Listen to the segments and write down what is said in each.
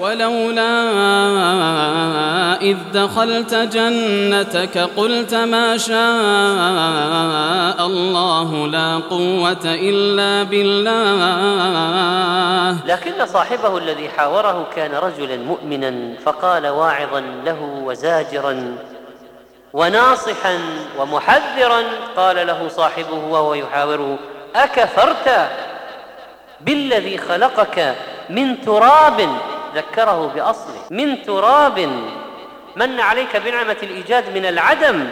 ولولا إذ دخلت جنتك قلت ما شاء الله لا قوة إلا بالله. لكن صاحبه الذي حاوره كان رجلا مؤمنا فقال واعظا له وزاجرا وناصحا ومحذرا قال له صاحبه وهو يحاوره أكفرت بالذي خلقك من تراب ذكره بأصله. من تراب من عليك بنعمة الإيجاد من العدم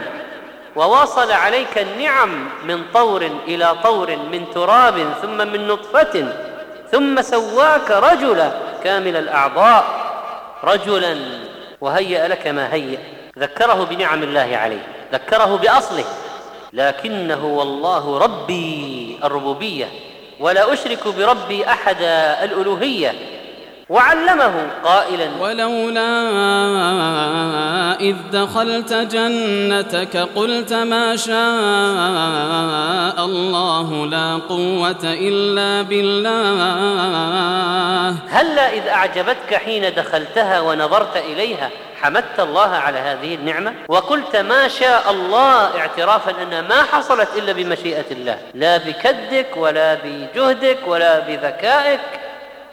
وواصل عليك النعم من طور إلى طور من تراب ثم من نطفة ثم سواك رجلا كامل الأعضاء رجلا وهيأ لك ما هيأ ذكره بنعم الله عليه. ذكره بأصله. لكنه والله ربي الربوبية. ولا أشرك بربي أحد الألوهية. وعلمه قائلا. ولولا إذ دخلت جنتك قلت ما شاء الله لا قوة إلا بالله. هلا إذ أعجبتك حين دخلتها ونظرت إليها حمدت الله على هذه النعمة؟ وقلت ما شاء الله اعترافا أنها ما حصلت إلا بمشيئة الله. لا بكدك ولا بجهدك ولا بذكائك.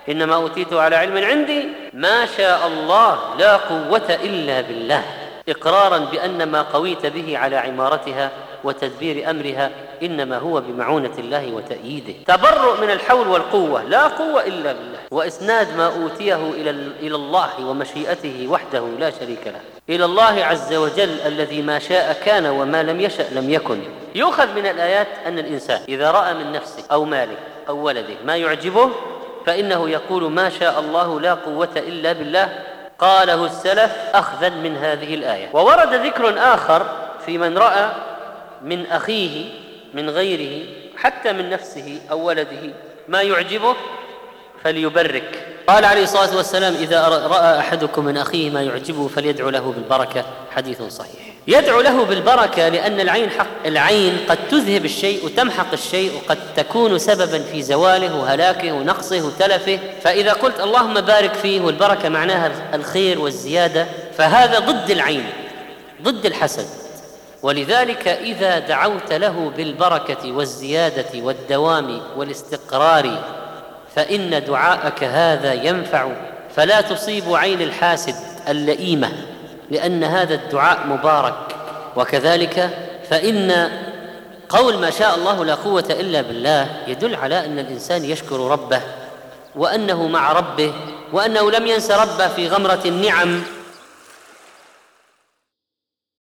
إنما أوتيته على علم عندي. ما شاء الله لا قوة إلا بالله. إقرارا بأن ما قويت به على عمارتها وتدبير أمرها إنما هو بمعونة الله وتأييده. تبرؤ من الحول والقوة. لا قوة إلا بالله. وإسناد ما أوتيه إلى إلى الله ومشيئته وحده لا شريك له. إلى الله عز وجل الذي ما شاء كان وما لم يشأ لم يكن. يؤخذ من الآيات أن الإنسان إذا رأى من نفسه أو ماله أو ولده ما يعجبه فإنه يقول ما شاء الله لا قوة إلا بالله. قاله السلف أخذا من هذه الآية. وورد ذكر آخر في من رأى من أخيه من غيره حتى من نفسه أو ولده ما يعجبه فليبرك. قال عليه الصلاة والسلام إذا رأى أحدكم من أخيه ما يعجبه فليدعو له بالبركة. حديث صحيح. يدعو له بالبركة لأن العين حق العين قد تذهب الشيء وتمحق الشيء وقد تكون سببا في زواله وهلاكه ونقصه وتلفه. فإذا قلت اللهم بارك فيه والبركة معناها الخير والزيادة فهذا ضد العين ضد الحسد. ولذلك إذا دعوت له بالبركة والزيادة والدوام والاستقرار فإن دعاءك هذا ينفع. فلا تصيب عين الحاسد اللئيمة. لأن هذا الدعاء مبارك. وكذلك فإن قول ما شاء الله لا قوة إلا بالله يدل على أن الإنسان يشكر ربه وأنه مع ربه وأنه لم ينس ربه في غمرة النعم.